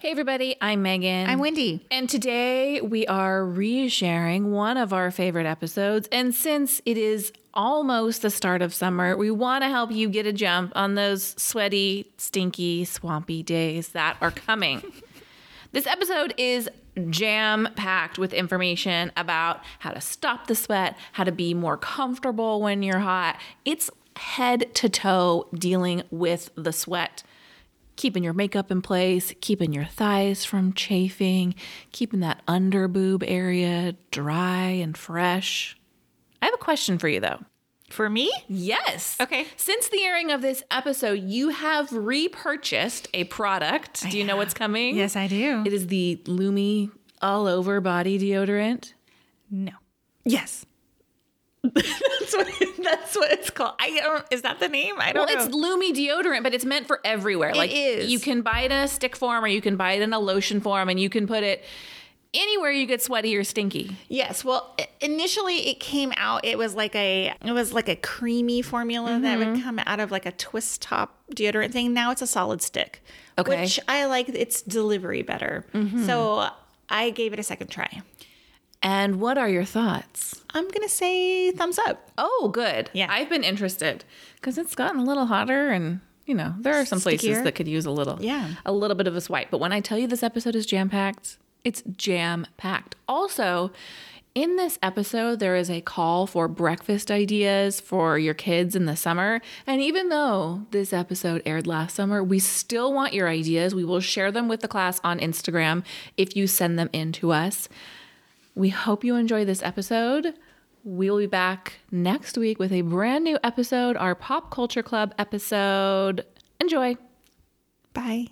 Hey, everybody, I'm Megan. I'm Wendy. And today we are resharing one of our favorite episodes. And since it is almost the start of summer, we want to help you get a jump on those sweaty, stinky, swampy days that are coming. this episode is jam packed with information about how to stop the sweat, how to be more comfortable when you're hot. It's head to toe dealing with the sweat keeping your makeup in place, keeping your thighs from chafing, keeping that under boob area dry and fresh. I have a question for you though. For me? Yes. Okay. Since the airing of this episode, you have repurchased a product. Do you know what's coming? Yes, I do. It is the Lume all over body deodorant. no. Yes. That's what, that's what it's called. I don't. Is that the name? I don't Well, it's know. Lume deodorant, but it's meant for everywhere. like is. you can buy it in a stick form or you can buy it in a lotion form and you can put it anywhere you get sweaty or stinky. Yes. Well, initially it came out. It was like a. It was like a creamy formula that would mm-hmm. come out of like a twist top deodorant thing. Now it's a solid stick. Okay. Which I like its delivery better. Mm-hmm. So I gave it a second try. And what are your thoughts? I'm gonna say thumbs up. Oh, good. Yeah. I've been interested because it's gotten a little hotter and you know, there are some places that could use a little Yeah. a little bit of a swipe. But when I tell you this episode is jam-packed, it's jam-packed. Also, in this episode, there is a call for breakfast ideas for your kids in the summer. And even though this episode aired last summer, we still want your ideas. We will share them with the class on Instagram if you send them in to us. We hope you enjoy this episode. We'll be back next week with a brand new episode, our Pop Culture Club episode. Enjoy. Bye.